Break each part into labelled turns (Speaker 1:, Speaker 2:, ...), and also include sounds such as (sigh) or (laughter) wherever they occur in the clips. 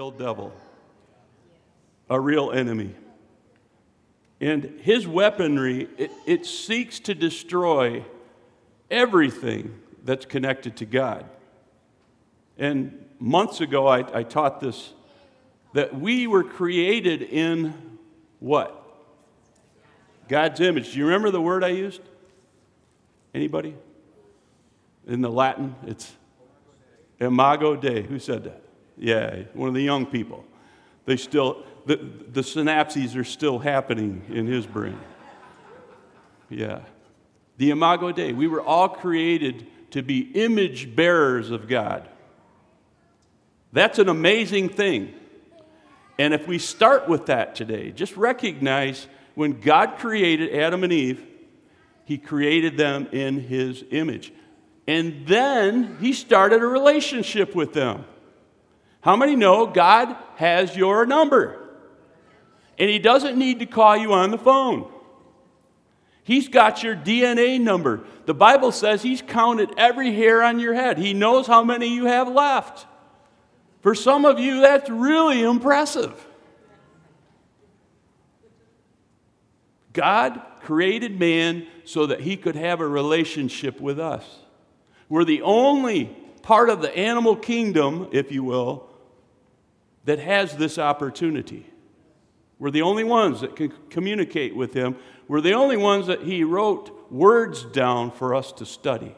Speaker 1: real devil, a real enemy. And his weaponry, it, it seeks to destroy everything that's connected to God. And months ago, I, I taught this that we were created in what? God's image. Do you remember the word I used? Anybody? In the Latin, it's imago Dei. Who said that? Yeah, one of the young people. They still, the, the synapses are still happening in his brain. Yeah. The imago Dei. We were all created to be image bearers of God. That's an amazing thing. And if we start with that today, just recognize when God created Adam and Eve, he created them in his image. And then he started a relationship with them. How many know God has your number? And he doesn't need to call you on the phone. He's got your DNA number. The Bible says he's counted every hair on your head. He knows how many you have left. For some of you, that's really impressive. God created man so that he could have a relationship with us. We're the only part of the animal kingdom, if you will, that has this opportunity. We're the only ones that can communicate with him. We're the only ones that he wrote words down for us to study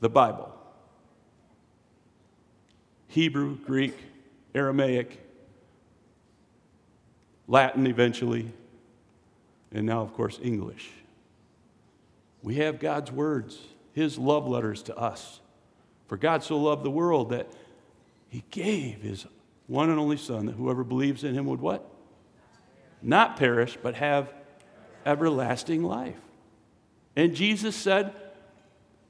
Speaker 1: the Bible. Hebrew, Greek, Aramaic, Latin eventually, and now, of course, English. We have God's words, His love letters to us. For God so loved the world that He gave His one and only Son, that whoever believes in Him would what? Not perish, but have everlasting life. And Jesus said,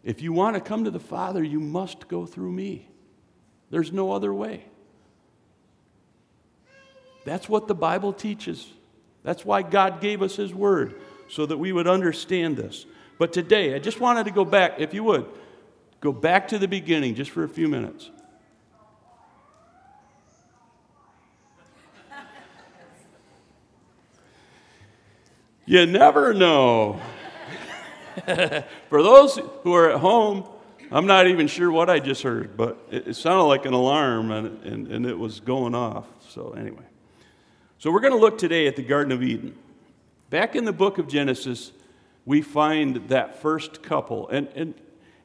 Speaker 1: If you want to come to the Father, you must go through me. There's no other way. That's what the Bible teaches. That's why God gave us His Word, so that we would understand this. But today, I just wanted to go back, if you would, go back to the beginning just for a few minutes. You never know. (laughs) for those who are at home, I'm not even sure what I just heard, but it, it sounded like an alarm and, and, and it was going off. So, anyway. So, we're going to look today at the Garden of Eden. Back in the book of Genesis, we find that first couple. And, and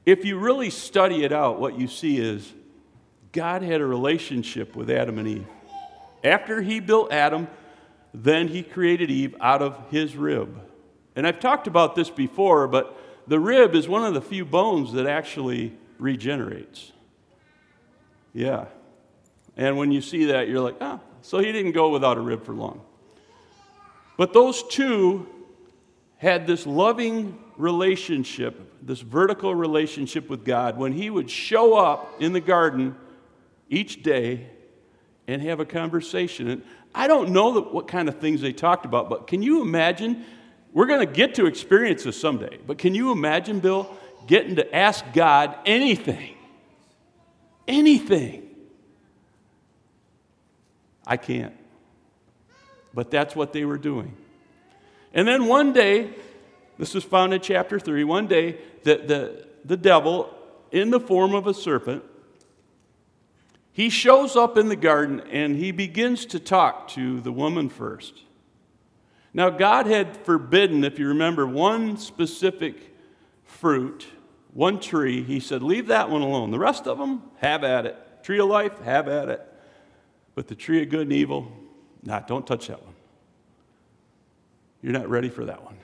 Speaker 1: if you really study it out, what you see is God had a relationship with Adam and Eve. After he built Adam, then he created Eve out of his rib. And I've talked about this before, but the rib is one of the few bones that actually regenerates. Yeah. And when you see that, you're like, ah, so he didn't go without a rib for long. But those two had this loving relationship, this vertical relationship with God, when he would show up in the garden each day and have a conversation. And I don't know what kind of things they talked about, but can you imagine we're going to get to experience this someday. But can you imagine, Bill, getting to ask God anything? Anything. I can't. But that's what they were doing. And then one day, this is found in chapter 3, one day, the, the, the devil, in the form of a serpent, he shows up in the garden and he begins to talk to the woman first. Now, God had forbidden, if you remember, one specific fruit, one tree. He said, Leave that one alone. The rest of them, have at it. Tree of life, have at it. But the tree of good and evil, nah, don't touch that one. You're not ready for that one.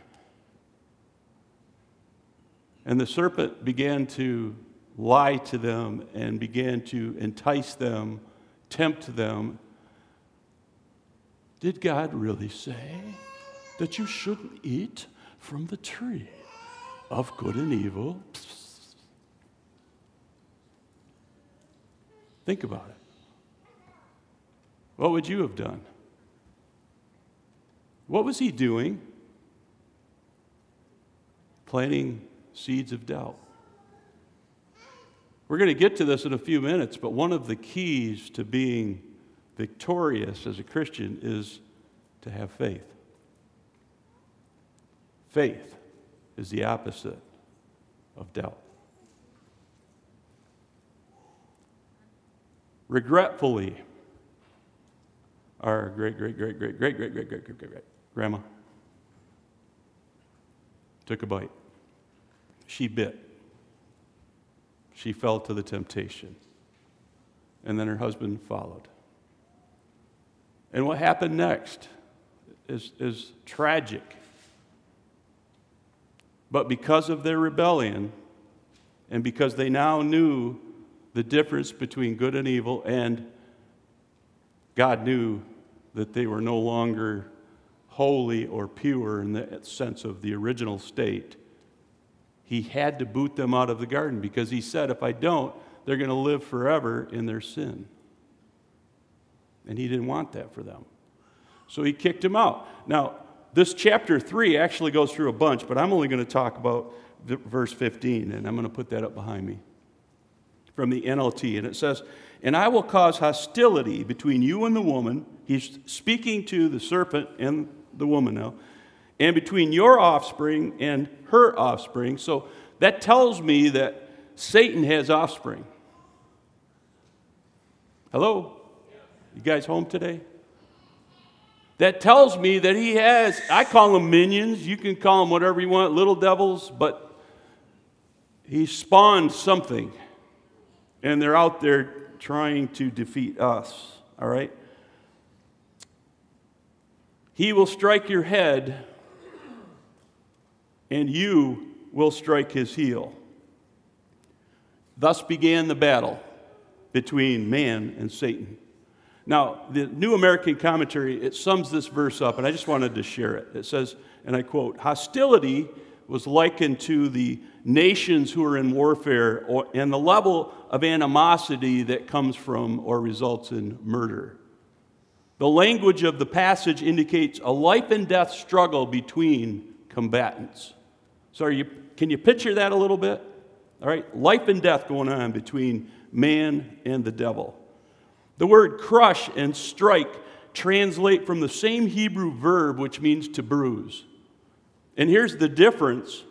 Speaker 1: And the serpent began to lie to them and began to entice them, tempt them. Did God really say? that you shouldn't eat from the tree of good and evil. Think about it. What would you have done? What was he doing? Planting seeds of doubt. We're going to get to this in a few minutes, but one of the keys to being victorious as a Christian is to have faith. Faith is the opposite of doubt. Regretfully, our great, great, great, great, great, great, great, great, great, great, great grandma took a bite. She bit. She fell to the temptation. And then her husband followed. And what happened next is, is tragic. But because of their rebellion, and because they now knew the difference between good and evil, and God knew that they were no longer holy or pure in the sense of the original state, he had to boot them out of the garden because he said, if I don't, they're going to live forever in their sin. And he didn't want that for them. So he kicked them out. Now, this chapter 3 actually goes through a bunch, but I'm only going to talk about verse 15, and I'm going to put that up behind me from the NLT. And it says, And I will cause hostility between you and the woman. He's speaking to the serpent and the woman now, and between your offspring and her offspring. So that tells me that Satan has offspring. Hello? You guys home today? That tells me that he has, I call them minions. You can call them whatever you want, little devils, but he spawned something. And they're out there trying to defeat us. All right? He will strike your head, and you will strike his heel. Thus began the battle between man and Satan. Now, the New American Commentary, it sums this verse up, and I just wanted to share it. It says, and I quote, hostility was likened to the nations who are in warfare or, and the level of animosity that comes from or results in murder. The language of the passage indicates a life and death struggle between combatants. So, you, can you picture that a little bit? All right, life and death going on between man and the devil. The word crush and strike translate from the same Hebrew verb, which means to bruise. And here's the difference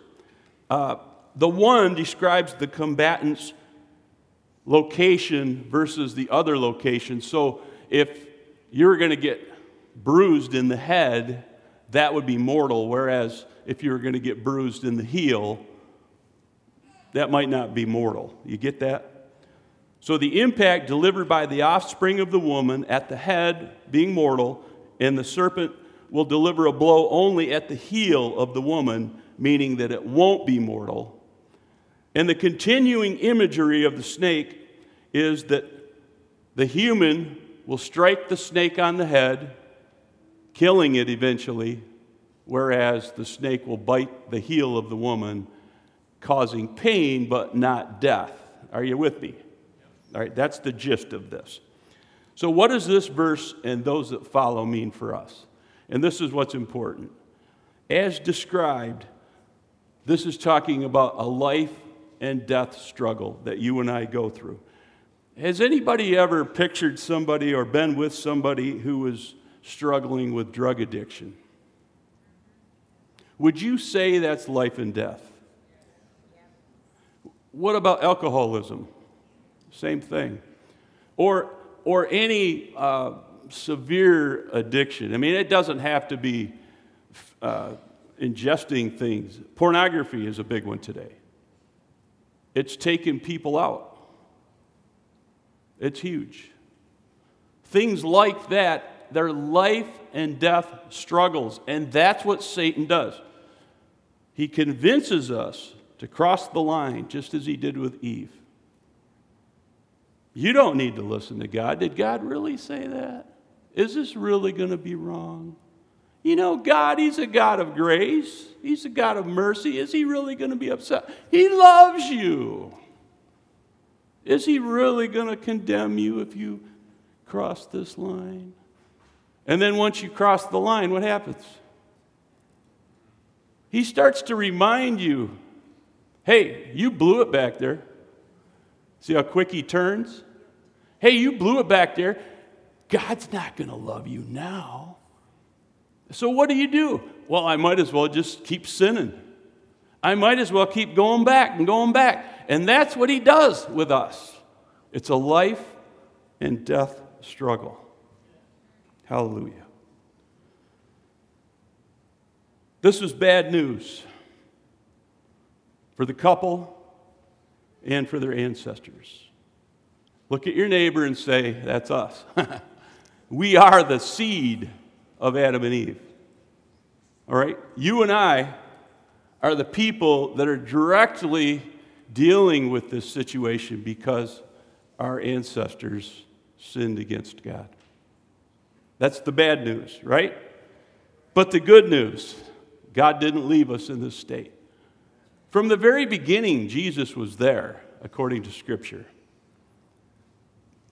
Speaker 1: uh, the one describes the combatant's location versus the other location. So if you're going to get bruised in the head, that would be mortal. Whereas if you were going to get bruised in the heel, that might not be mortal. You get that? So the impact delivered by the offspring of the woman at the head being mortal, and the serpent will deliver a blow only at the heel of the woman, meaning that it won't be mortal. And the continuing imagery of the snake is that the human will strike the snake on the head, killing it eventually, whereas the snake will bite the heel of the woman, causing pain but not death. Are you with me? All right, that's the gist of this. So, what does this verse and those that follow mean for us? And this is what's important. As described, this is talking about a life and death struggle that you and I go through. Has anybody ever pictured somebody or been with somebody who was struggling with drug addiction? Would you say that's life and death? What about alcoholism? Same thing. Or, or any uh, severe addiction. I mean, it doesn't have to be uh, ingesting things. Pornography is a big one today. It's taken people out. It's huge. Things like that, they're life and death struggles. And that's what Satan does. He convinces us to cross the line, just as he did with Eve. You don't need to listen to God. Did God really say that? Is this really going to be wrong? You know, God, He's a God of grace. He's a God of mercy. Is He really going to be upset? He loves you. Is he really going to condemn you if you cross this line? And then once you cross the line, what happens? He starts to remind you hey, you blew it back there. See how quick he turns? Hey, you blew it back there. God's not going to love you now. So what do you do? Well, I might as well just keep sinning. I might as well keep going back and going back. And that's what he does with us. It's a life and death struggle. Hallelujah. This was bad news for the couple and for their ancestors. Look at your neighbor and say, That's us. (laughs) we are the seed of Adam and Eve. All right? You and I are the people that are directly dealing with this situation because our ancestors sinned against God. That's the bad news, right? But the good news God didn't leave us in this state. From the very beginning, Jesus was there, according to Scripture.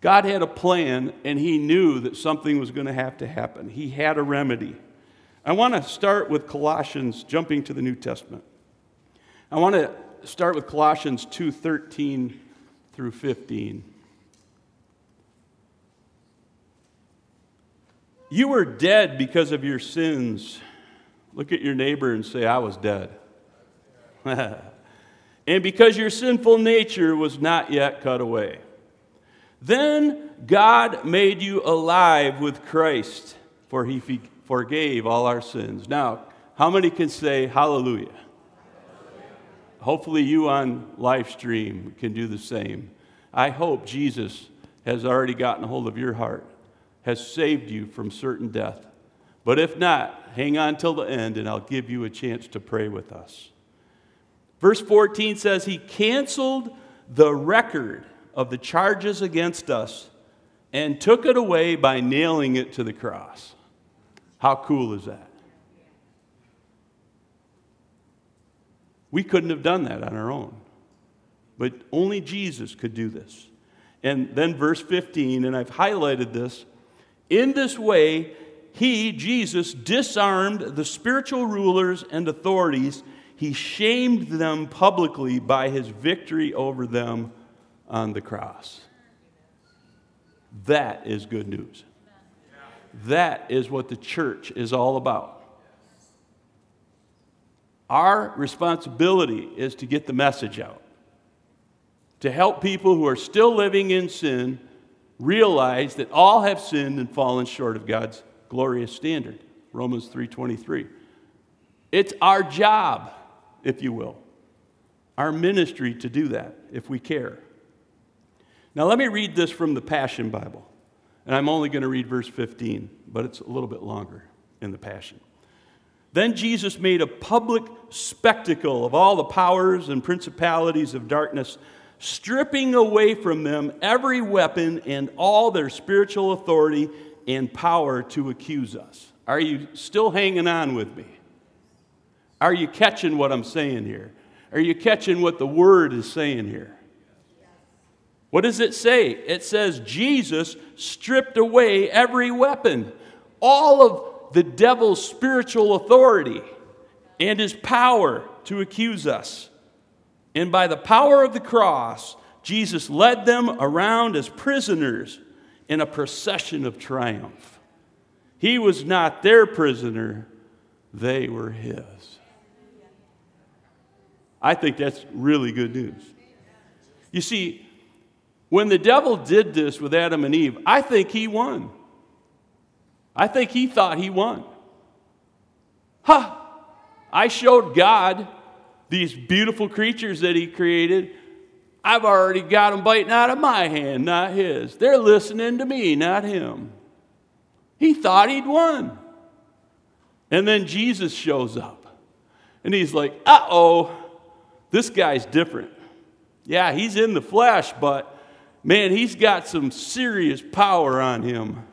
Speaker 1: God had a plan, and He knew that something was going to have to happen. He had a remedy. I want to start with Colossians, jumping to the New Testament. I want to start with Colossians 2 13 through 15. You were dead because of your sins. Look at your neighbor and say, I was dead. (laughs) and because your sinful nature was not yet cut away. Then God made you alive with Christ, for he forgave all our sins. Now, how many can say hallelujah? Hopefully, you on live stream can do the same. I hope Jesus has already gotten a hold of your heart, has saved you from certain death. But if not, hang on till the end and I'll give you a chance to pray with us. Verse 14 says, He canceled the record of the charges against us and took it away by nailing it to the cross. How cool is that? We couldn't have done that on our own. But only Jesus could do this. And then verse 15, and I've highlighted this. In this way, he, Jesus, disarmed the spiritual rulers and authorities. He shamed them publicly by his victory over them on the cross. That is good news. That is what the church is all about. Our responsibility is to get the message out, to help people who are still living in sin realize that all have sinned and fallen short of God's glorious standard. Romans 3:23. It's our job, if you will, our ministry to do that if we care. Now let me read this from the Passion Bible. And I'm only going to read verse 15, but it's a little bit longer in the Passion. Then Jesus made a public spectacle of all the powers and principalities of darkness, stripping away from them every weapon and all their spiritual authority and power to accuse us. Are you still hanging on with me? Are you catching what I'm saying here? Are you catching what the word is saying here? What does it say? It says Jesus stripped away every weapon, all of the devil's spiritual authority and his power to accuse us. And by the power of the cross, Jesus led them around as prisoners in a procession of triumph. He was not their prisoner, they were his. I think that's really good news. You see, when the devil did this with Adam and Eve, I think he won. I think he thought he won. Ha! Huh. I showed God these beautiful creatures that he created. I've already got them biting out of my hand, not his. They're listening to me, not him. He thought he'd won. And then Jesus shows up. And he's like, uh oh, this guy's different. Yeah, he's in the flesh, but man, he's got some serious power on him.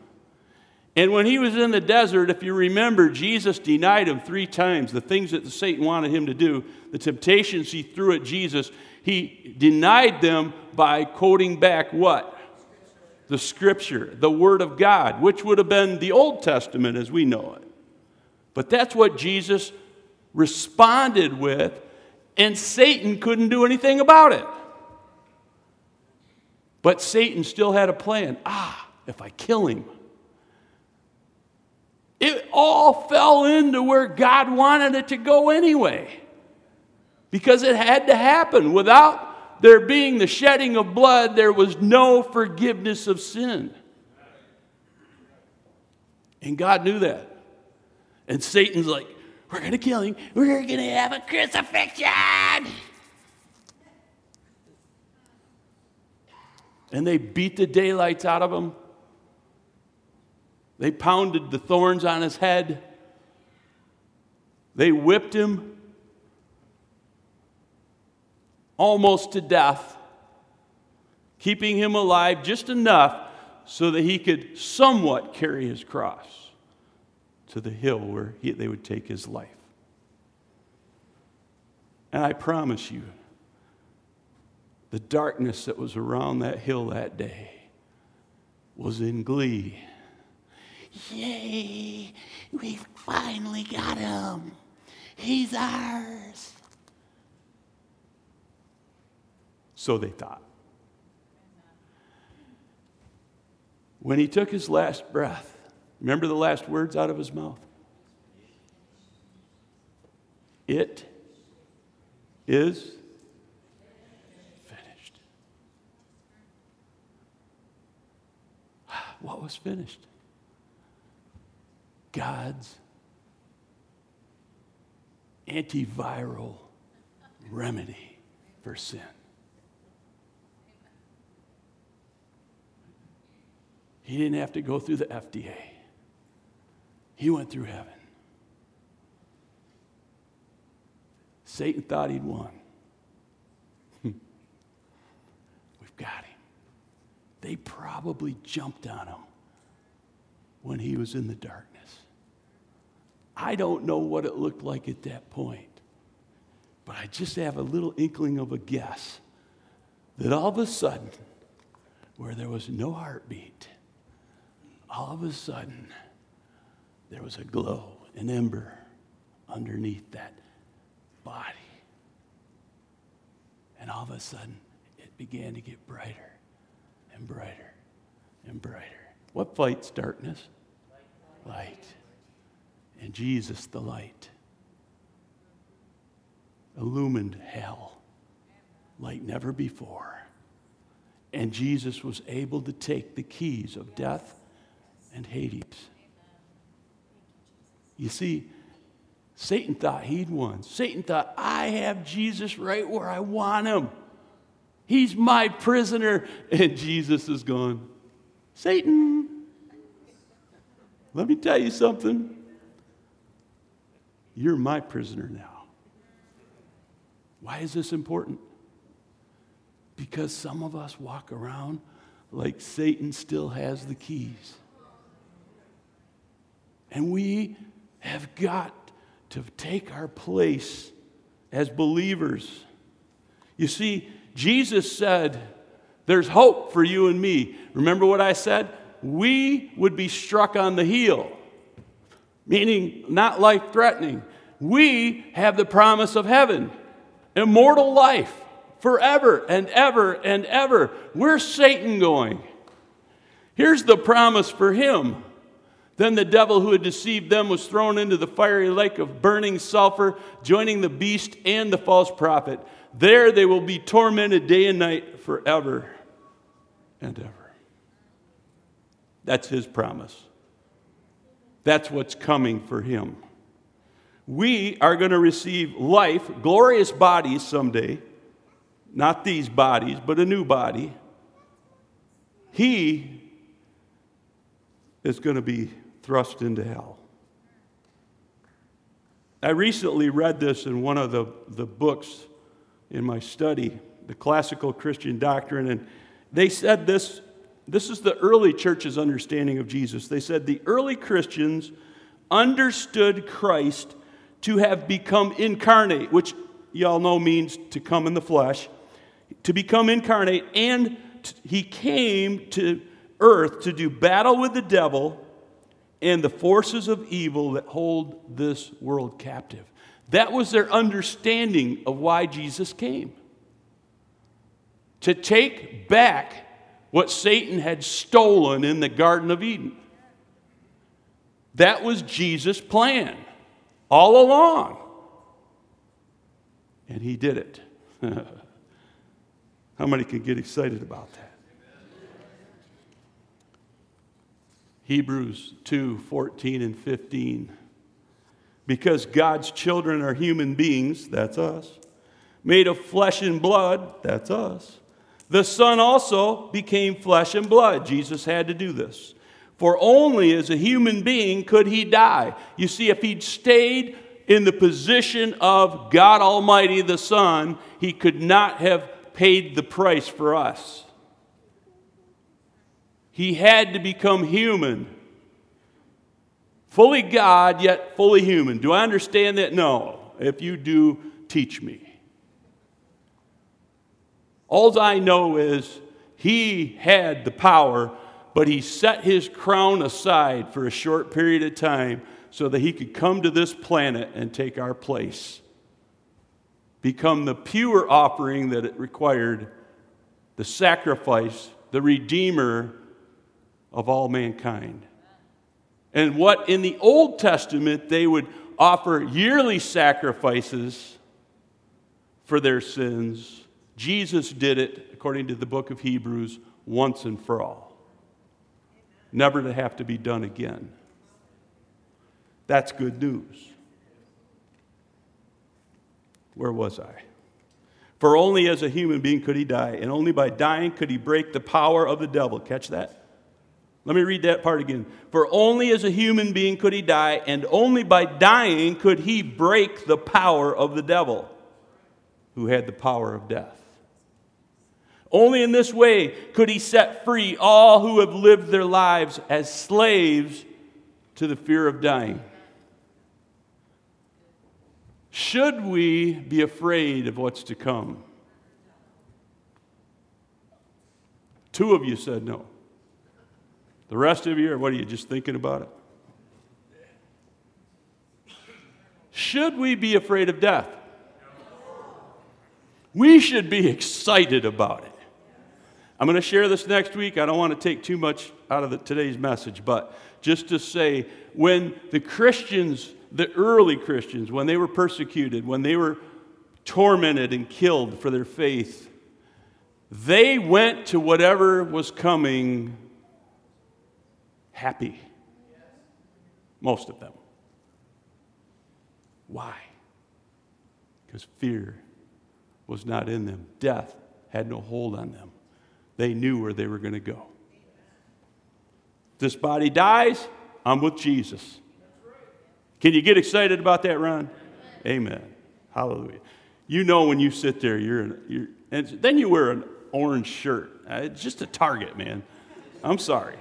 Speaker 1: And when he was in the desert, if you remember, Jesus denied him three times the things that Satan wanted him to do, the temptations he threw at Jesus. He denied them by quoting back what? The scripture, the word of God, which would have been the Old Testament as we know it. But that's what Jesus responded with, and Satan couldn't do anything about it. But Satan still had a plan. Ah, if I kill him, all fell into where God wanted it to go anyway. Because it had to happen. Without there being the shedding of blood, there was no forgiveness of sin. And God knew that. And Satan's like, we're going to kill him. We're going to have a crucifixion. And they beat the daylights out of him. They pounded the thorns on his head. They whipped him almost to death, keeping him alive just enough so that he could somewhat carry his cross to the hill where he, they would take his life. And I promise you, the darkness that was around that hill that day was in glee. Yay, we finally got him. He's ours. So they thought. When he took his last breath, Remember the last words out of his mouth? It is finished. (sighs) What was finished? God's antiviral remedy for sin. He didn't have to go through the FDA. He went through heaven. Satan thought he'd won. (laughs) We've got him. They probably jumped on him when he was in the darkness. I don't know what it looked like at that point, but I just have a little inkling of a guess that all of a sudden, where there was no heartbeat, all of a sudden, there was a glow, an ember underneath that body. And all of a sudden, it began to get brighter and brighter and brighter. What fights darkness? Light. And Jesus, the light, illumined hell like never before. And Jesus was able to take the keys of death and Hades you see, Satan thought he'd won. Satan thought, I have Jesus right where I want him. He's my prisoner. (laughs) And Jesus is gone. Satan, let me tell you something. You're my prisoner now. Why is this important? Because some of us walk around like Satan still has the keys. And we have got to take our place as believers. You see, Jesus said, There's hope for you and me. Remember what I said? We would be struck on the heel, meaning not life threatening. We have the promise of heaven, immortal life, forever and ever and ever. Where's Satan going? Here's the promise for him then the devil who had deceived them was thrown into the fiery lake of burning sulfur, joining the beast and the false prophet. There they will be tormented day and night forever and ever. That's his promise. That's what's coming for him. We are going to receive life, glorious bodies someday. Not these bodies, but a new body. He is going to be thrust into hell. I recently read this in one of the, the books in my study, the classical Christian doctrine, and they said this this is the early church's understanding of Jesus. They said the early Christians understood Christ to have become incarnate, which y'all know means to come in the flesh, to become incarnate, and he came to earth to do battle with the devil and the forces of evil that hold this world captive. That was their understanding of why Jesus came. To take back what Satan had stolen in the Garden of Eden. That was Jesus' plan all along. And he did it. (laughs) How many can get excited about that? Hebrews 2 14 and 15. Because God's children are human beings, that's us, made of flesh and blood, that's us. The Son also became flesh and blood. Jesus had to do this. For only as a human being could he die. You see, if he'd stayed in the position of God Almighty, the Son, he could not have paid the price for us. He had to become human. Fully God, yet fully human. Do I understand that? No. If you do, teach me. All I know is he had the power but he set his crown aside for a short period of time so that he could come to this planet and take our place. Become the pure offering that it required, the sacrifice, the redeemer of all mankind. And what in the Old Testament they would offer yearly sacrifices for their sins, Jesus did it, according to the book of Hebrews, once and for all never to have to be done again. That's good news. Where was I? For only as a human being could he die, and only by dying could he break the power of the devil. Catch that? Let me read that part again. For only as a human being could he die, and only by dying could he break the power of the devil, who had the power of death. Only in this way could he set free all who have lived their lives as slaves to the fear of dying. Should we be afraid of what's to come? Two of you said no. The rest of you, or what are you just thinking about it? Should we be afraid of death? We should be excited about it. I'm going to share this next week. I don't want to take too much out of the, today's message, but just to say when the Christians, the early Christians, when they were persecuted, when they were tormented and killed for their faith, they went to whatever was coming happy. Most of them. Why? Because fear was not in them, death had no hold on them they knew where they were going to go. This body dies, I'm with Jesus. Can you get excited about that, Ron? Amen. Hallelujah. You know when you sit there, you're, in, you're and then you wear an orange shirt. Uh, it's just a target, man. I'm sorry.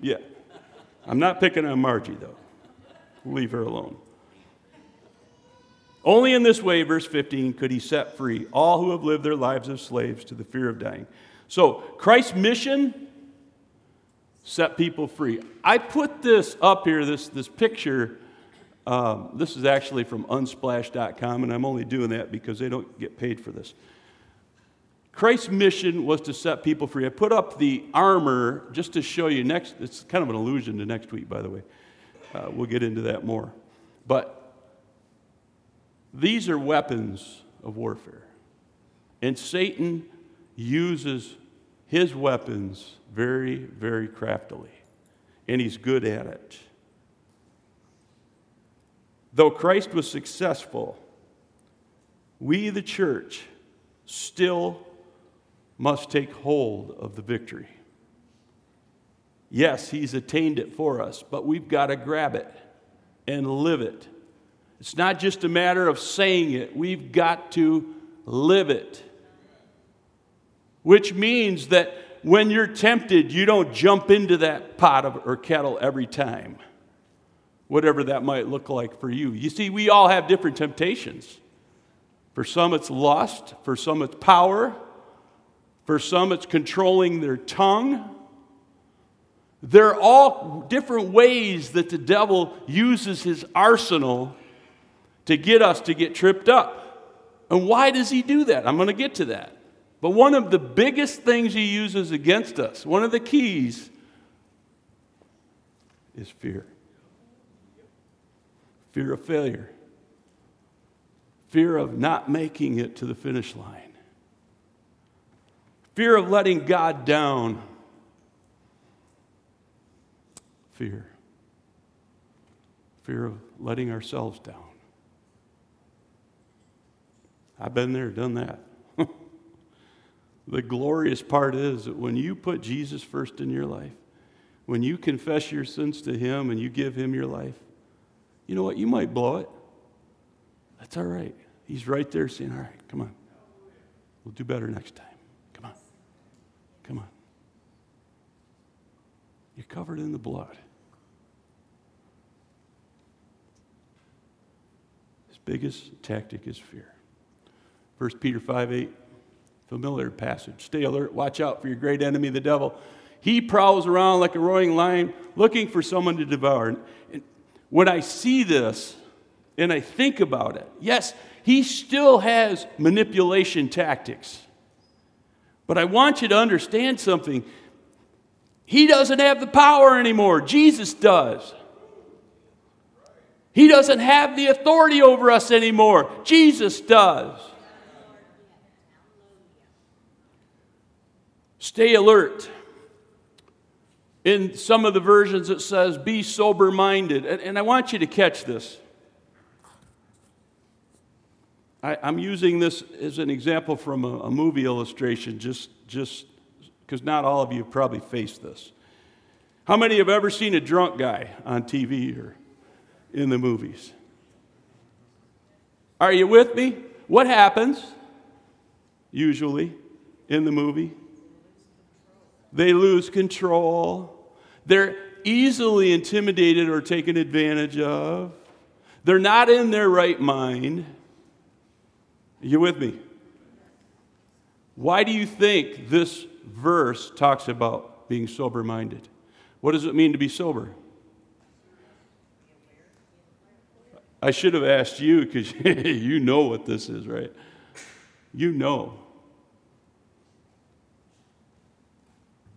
Speaker 1: Yeah. I'm not picking on Margie, though. Leave her alone. Only in this way, verse 15, could he set free all who have lived their lives as slaves to the fear of dying. So, Christ's mission set people free. I put this up here, this, this picture. Um, this is actually from unsplash.com, and I'm only doing that because they don't get paid for this. Christ's mission was to set people free. I put up the armor just to show you next. It's kind of an allusion to next week, by the way. Uh, we'll get into that more. But these are weapons of warfare. And Satan uses his weapons very, very craftily, and he's good at it. Though Christ was successful, we, the church, still must take hold of the victory. Yes, he's attained it for us, but we've got to grab it and live it. It's not just a matter of saying it, we've got to live it which means that when you're tempted, you don't jump into that pot of, or kettle every time, whatever that might look like for you. You see, we all have different temptations. For some, it's lust, for some, it's power, for some, it's controlling their tongue. They're all different ways that the devil uses his arsenal to get us to get tripped up. And why does he do that? I'm going to get to that. But one of the biggest things he uses against us, one of the keys, is fear. fear of failure, fear of not making it to the finish line, fear of letting God down, fear, fear of letting ourselves down. I've been there, done that. The glorious part is that when you put Jesus first in your life, when you confess your sins to Him and you give Him your life, you know what? You might blow it. That's all right. He's right there saying, All right, come on. We'll do better next time. Come on. Come on. You're covered in the blood. His biggest tactic is fear. 1 Peter 5 8, familiar passage. Stay alert, watch out for your great enemy, the devil. He prowls around like a roaring lion looking for someone to devour. And when I see this and I think about it, yes, he still has manipulation tactics. But I want you to understand something. He doesn't have the power anymore, Jesus does. He doesn't have the authority over us anymore, Jesus does. Stay alert. In some of the versions, it says, be sober minded. And, and, I want you to catch this. I, am using this as an example from a, a movie illustration, just just because not all of you probably faced this. How many have ever seen a drunk guy on TV or in the movies? Are you with me? What happens usually in the movie? They lose control. They're easily intimidated or taken advantage of. They're not in their right mind. Are you with me? Why do you think this verse talks about being sober minded? What does it mean to be sober? I should have asked you because (laughs) you know what this is, right? You know.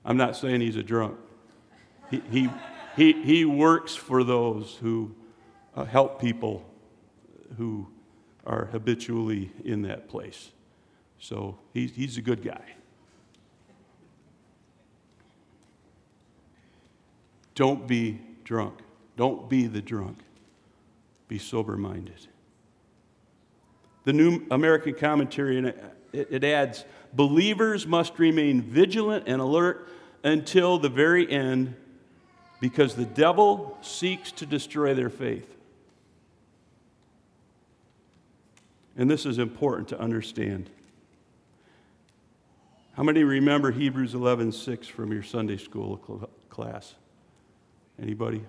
Speaker 1: I'm not saying he's a drunk. He, he, he, he works for those who uh, help people who are habitually in that place. So he's, he's a good guy. Don't be drunk. Don't be the drunk. Be sober minded. The New American Commentary, it, it adds believers must remain vigilant and alert until the very end because the devil seeks to destroy their faith. And this is important to understand. How many remember Hebrews 11:6 from your Sunday school class? Anybody?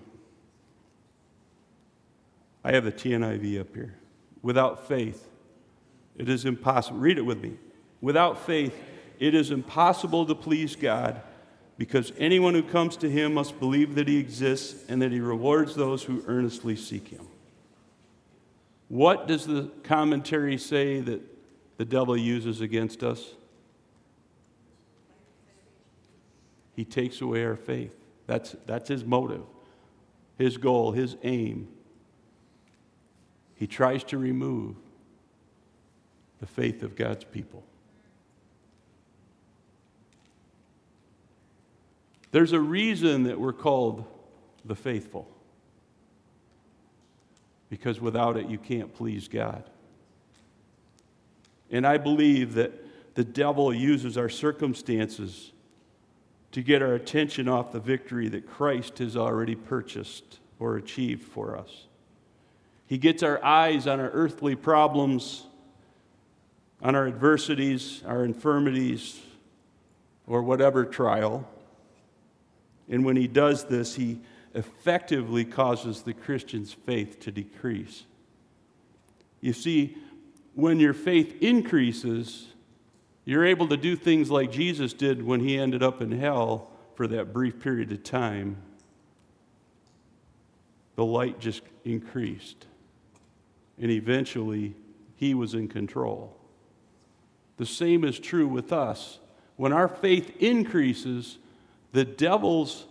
Speaker 1: I have the TNIV up here. Without faith, it is impossible. Read it with me. Without faith, it is impossible to please God because anyone who comes to him must believe that he exists and that he rewards those who earnestly seek him. What does the commentary say that the devil uses against us? He takes away our faith. That's, that's his motive, his goal, his aim. He tries to remove the faith of God's people. There's a reason that we're called the faithful. Because without it, you can't please God. And I believe that the devil uses our circumstances to get our attention off the victory that Christ has already purchased or achieved for us. He gets our eyes on our earthly problems, on our adversities, our infirmities, or whatever trial and when he does this, he effectively causes the Christian's faith to decrease. You see, when your faith increases, you're able to do things like Jesus did when he ended up in hell for that brief period of time. The light just increased. And eventually, he was in control. The same is true with us. When our faith increases, the devil's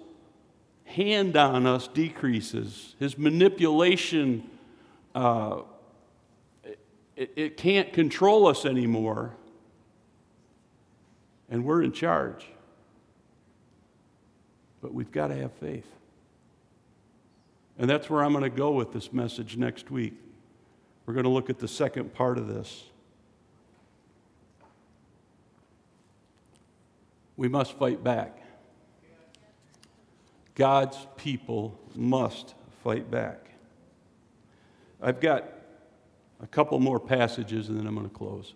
Speaker 1: hand on us decreases, his manipulation uh, it, it can't control us anymore, and we're in charge. But we've got to have faith. And that's where I'm going to go with this message next week. We're going to look at the second part of this. We must fight back. God's people must fight back. I've got a couple more passages and then I'm going to close.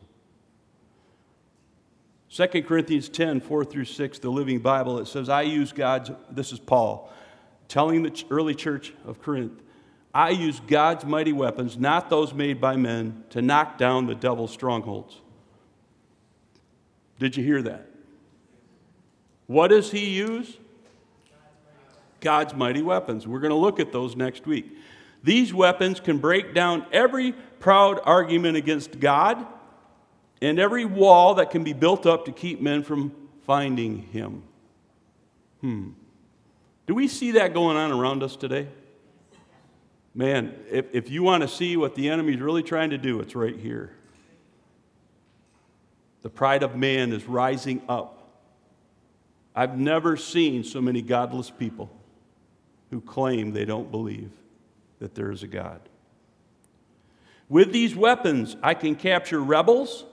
Speaker 1: 2 Corinthians 10, 4 through 6, the Living Bible, it says, I use God's, this is Paul, telling the early church of Corinth, I use God's mighty weapons, not those made by men, to knock down the devil's strongholds. Did you hear that? What does he use? God's mighty weapons. We're going to look at those next week. These weapons can break down every proud argument against God and every wall that can be built up to keep men from finding him. Hmm. Do we see that going on around us today? Man, if, if you want to see what the enemy is really trying to do, it's right here. The pride of man is rising up. I've never seen so many godless people who claim they don't believe that there is a God. With these weapons, I can capture rebels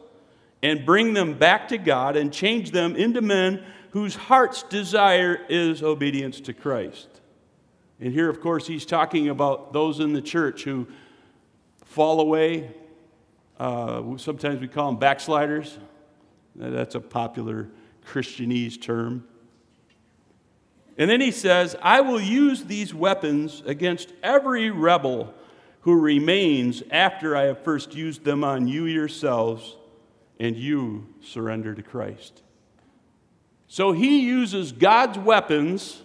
Speaker 1: and bring them back to God and change them into men whose heart's desire is obedience to Christ. And here, of course, he's talking about those in the church who fall away. Uh, sometimes we call them backsliders. That's a popular Christianese term. And then he says, I will use these weapons against every rebel who remains after I have first used them on you yourselves and you surrender to Christ. So he uses God's weapons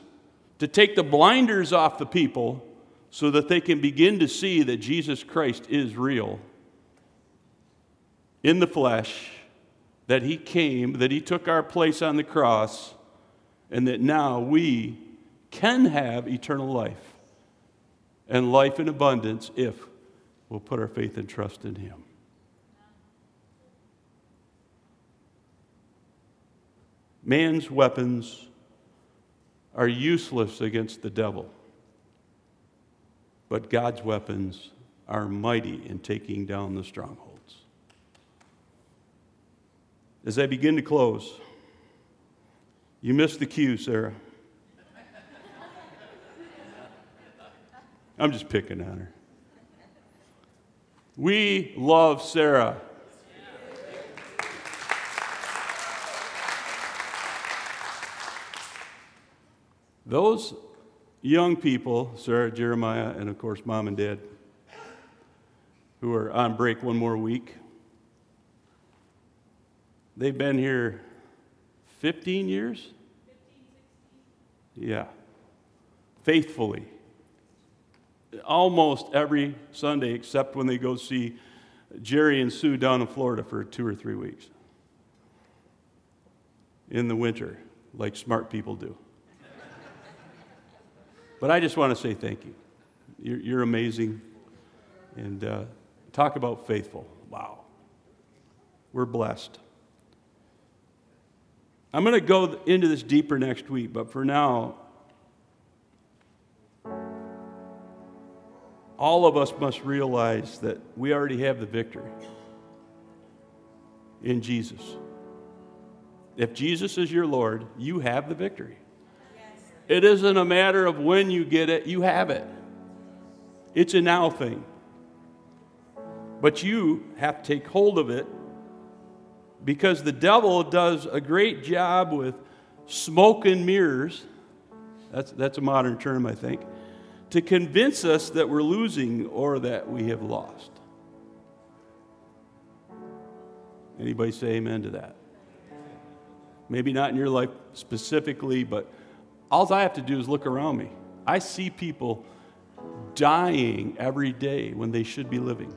Speaker 1: to take the blinders off the people so that they can begin to see that Jesus Christ is real in the flesh, that he came, that he took our place on the cross, and that now we can have eternal life and life in abundance if we'll put our faith and trust in him. Man's weapons are useless against the devil, but God's weapons are mighty in taking down the strongholds. As I begin to close, you missed the cue, Sarah. I'm just picking on her. We love Sarah. Those young people, Sarah, Jeremiah, and of course, mom and dad, who are on break one more week, they've been here 15 years? 15, Yeah. Faithfully. Almost every Sunday, except when they go see Jerry and Sue down in Florida for two or three weeks in the winter, like smart people do. But I just want to say thank you. You're, you're amazing. And uh, talk about faithful. Wow. We're blessed. I'm going to go into this deeper next week, but for now, all of us must realize that we already have the victory in Jesus. If Jesus is your Lord, you have the victory. It isn't a matter of when you get it, you have it. It's a now thing. But you have to take hold of it because the devil does a great job with smoke and mirrors. That's, that's a modern term, I think, to convince us that we're losing or that we have lost. Anybody say amen to that? Maybe not in your life specifically, but all I have to do is look around me. I see people dying every day when they should be living.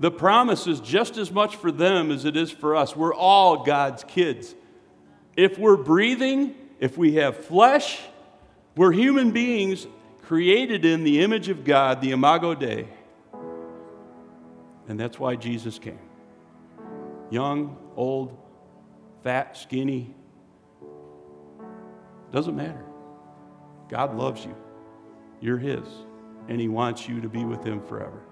Speaker 1: The promise is just as much for them as it is for us. We're all God's kids. If we're breathing, if we have flesh, we're human beings created in the image of God, the Imago Dei. And that's why Jesus came. Young, old, fat, skinny, doesn't matter. God loves you. You're His, and He wants you to be with Him forever.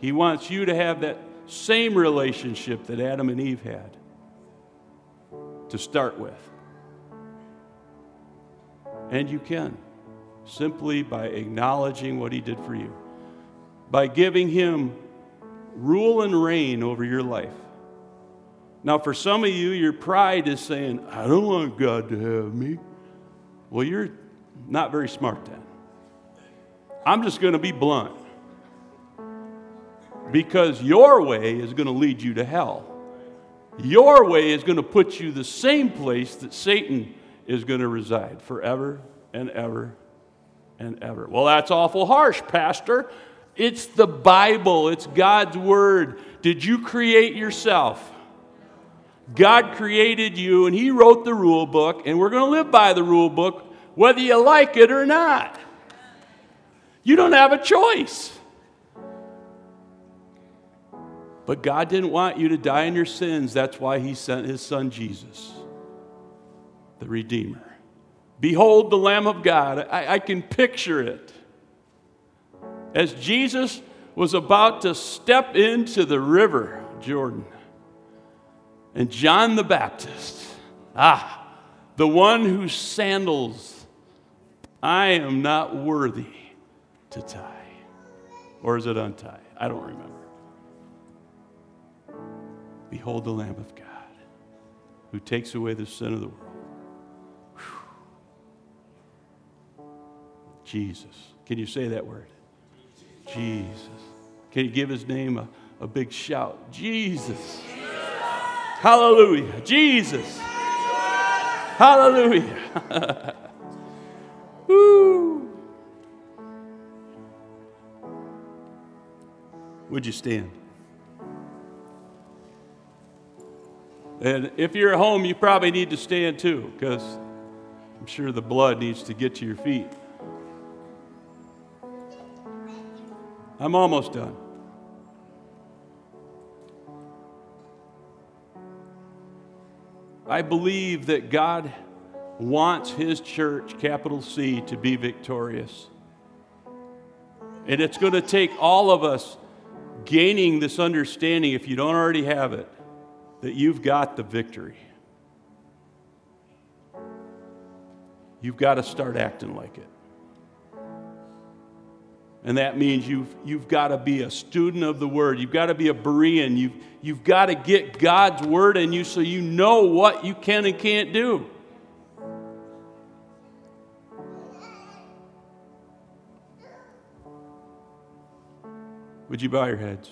Speaker 1: He wants you to have that same relationship that Adam and Eve had to start with. And you can simply by acknowledging what He did for you, by giving Him rule and reign over your life. Now, for some of you, your pride is saying, I don't want God to have me. Well, you're not very smart then. I'm just going to be blunt. Because your way is going to lead you to hell. Your way is going to put you the same place that Satan is going to reside forever and ever and ever. Well, that's awful harsh, Pastor. It's the Bible, it's God's Word. Did you create yourself? God created you and He wrote the rule book, and we're going to live by the rule book whether you like it or not. You don't have a choice. But God didn't want you to die in your sins. That's why He sent His Son Jesus, the Redeemer. Behold the Lamb of God. I, I can picture it. As Jesus was about to step into the river, Jordan, and John the Baptist, ah, the one whose sandals I am not worthy to tie. Or is it untie? I don't remember. Behold the Lamb of God who takes away the sin of the world. Jesus. Can you say that word? Jesus. Can you give his name a, a big shout? Jesus. Hallelujah. Jesus. Hallelujah. (laughs) Woo. Would you stand? And if you're at home, you probably need to stand too, because I'm sure the blood needs to get to your feet. I'm almost done. I believe that God wants His church, capital C, to be victorious. And it's going to take all of us gaining this understanding, if you don't already have it, that you've got the victory. You've got to start acting like it. And that means you've, you've got to be a student of the Word. You've got to be a Berean. You've, you've got to get God's Word in you so you know what you can and can't do. Would you bow your heads?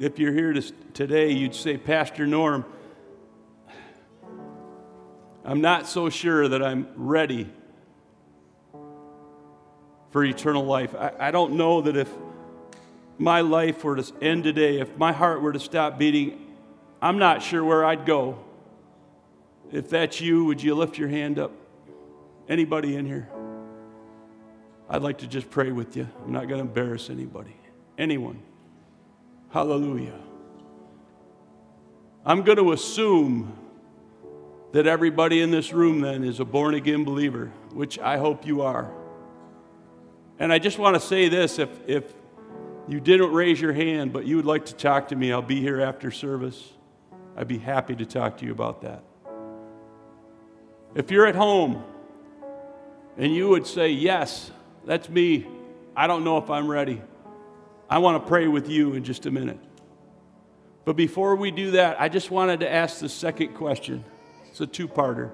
Speaker 1: If you're here to, today, you'd say, Pastor Norm, I'm not so sure that I'm ready for eternal life. I, I don't know that if my life were to end today, if my heart were to stop beating, I'm not sure where I'd go. If that's you, would you lift your hand up? Anybody in here? I'd like to just pray with you. I'm not going to embarrass anybody. Anyone. Hallelujah. I'm going to assume that everybody in this room then is a born again believer, which I hope you are. And I just want to say this if, if you didn't raise your hand, but you would like to talk to me, I'll be here after service. I'd be happy to talk to you about that. If you're at home and you would say, Yes, that's me, I don't know if I'm ready, I want to pray with you in just a minute. But before we do that, I just wanted to ask the second question. It's a two parter.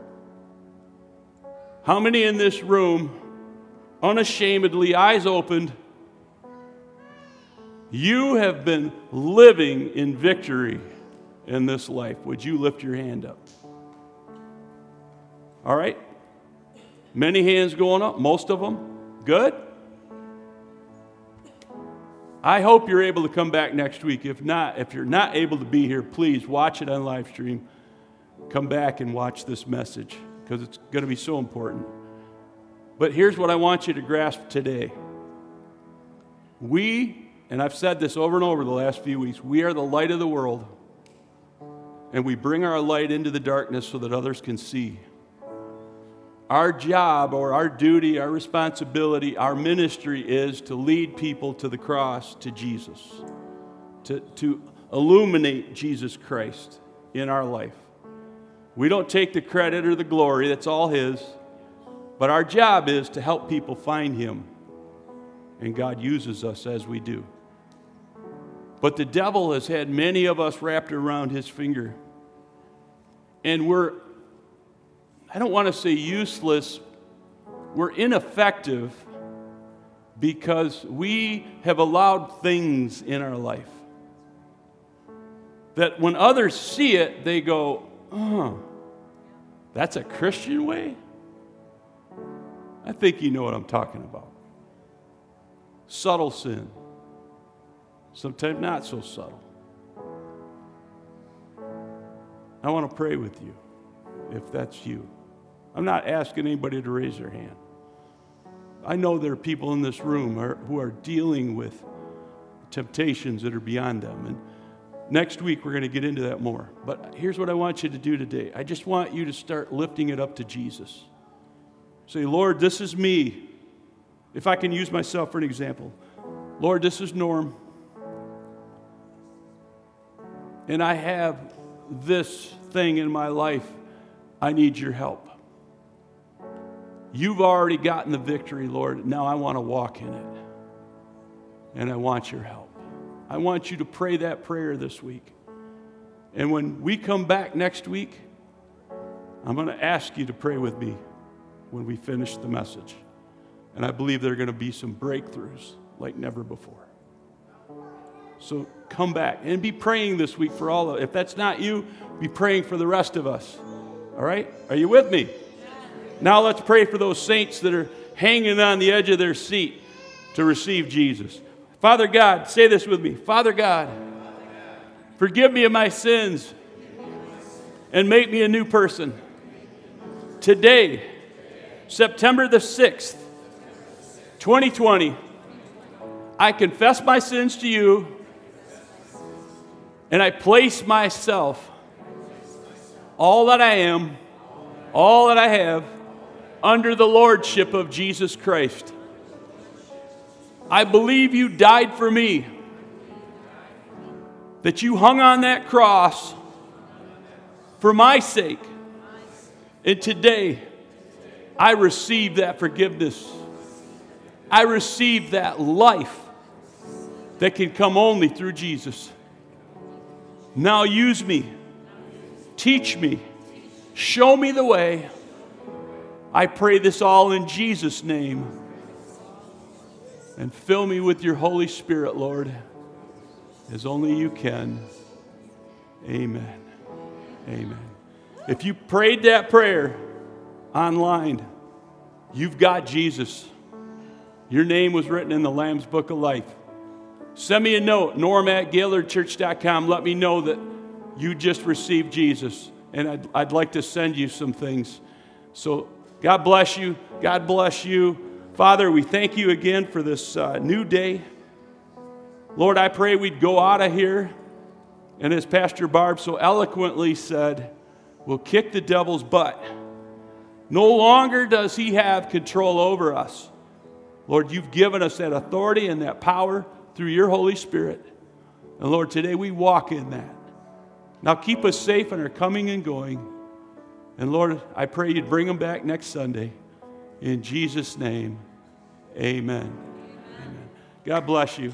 Speaker 1: How many in this room unashamedly, eyes opened, you have been living in victory in this life. Would you lift your hand up? All right? Many hands going up, most of them. Good? I hope you're able to come back next week. If not, if you're not able to be here, please watch it on live stream. Come back and watch this message because it's going to be so important. But here's what I want you to grasp today. We, and I've said this over and over the last few weeks, we are the light of the world. And we bring our light into the darkness so that others can see. Our job or our duty, our responsibility, our ministry is to lead people to the cross, to Jesus, to, to illuminate Jesus Christ in our life. We don't take the credit or the glory, that's all His. But our job is to help people find Him. And God uses us as we do. But the devil has had many of us wrapped around his finger. And we're, I don't want to say useless, we're ineffective because we have allowed things in our life that when others see it, they go, oh, that's a Christian way? I think you know what I'm talking about. Subtle sin, sometimes not so subtle. I want to pray with you if that's you. I'm not asking anybody to raise their hand. I know there are people in this room who are dealing with temptations that are beyond them. And next week, we're going to get into that more. But here's what I want you to do today I just want you to start lifting it up to Jesus. Say, Lord, this is me. If I can use myself for an example, Lord, this is Norm. And I have this thing in my life. I need your help. You've already gotten the victory, Lord. Now I want to walk in it. And I want your help. I want you to pray that prayer this week. And when we come back next week, I'm going to ask you to pray with me when we finish the message. And I believe there are going to be some breakthroughs like never before. So come back and be praying this week for all of If that's not you, be praying for the rest of us. All right? Are you with me? Now let's pray for those saints that are hanging on the edge of their seat to receive Jesus. Father God, say this with me. Father God, forgive me of my sins and make me a new person. Today, September the 6th, 2020, I confess my sins to you and I place myself, all that I am, all that I have, under the lordship of Jesus Christ. I believe you died for me, that you hung on that cross for my sake. And today, I receive that forgiveness. I receive that life that can come only through Jesus. Now use me, teach me, show me the way. I pray this all in Jesus' name. And fill me with your Holy Spirit, Lord, as only you can. Amen. Amen. If you prayed that prayer, online, you've got Jesus. Your name was written in the Lamb's Book of Life. Send me a note, norm at gaylordchurch.com. Let me know that you just received Jesus. And I'd, I'd like to send you some things. So, God bless you. God bless you. Father, we thank you again for this uh, new day. Lord, I pray we'd go out of here. And as Pastor Barb so eloquently said, we'll kick the devil's butt. No longer does he have control over us. Lord, you've given us that authority and that power through your Holy Spirit. And Lord, today we walk in that. Now keep us safe in our coming and going. And Lord, I pray you'd bring them back next Sunday. In Jesus' name, amen. Amen. God bless you.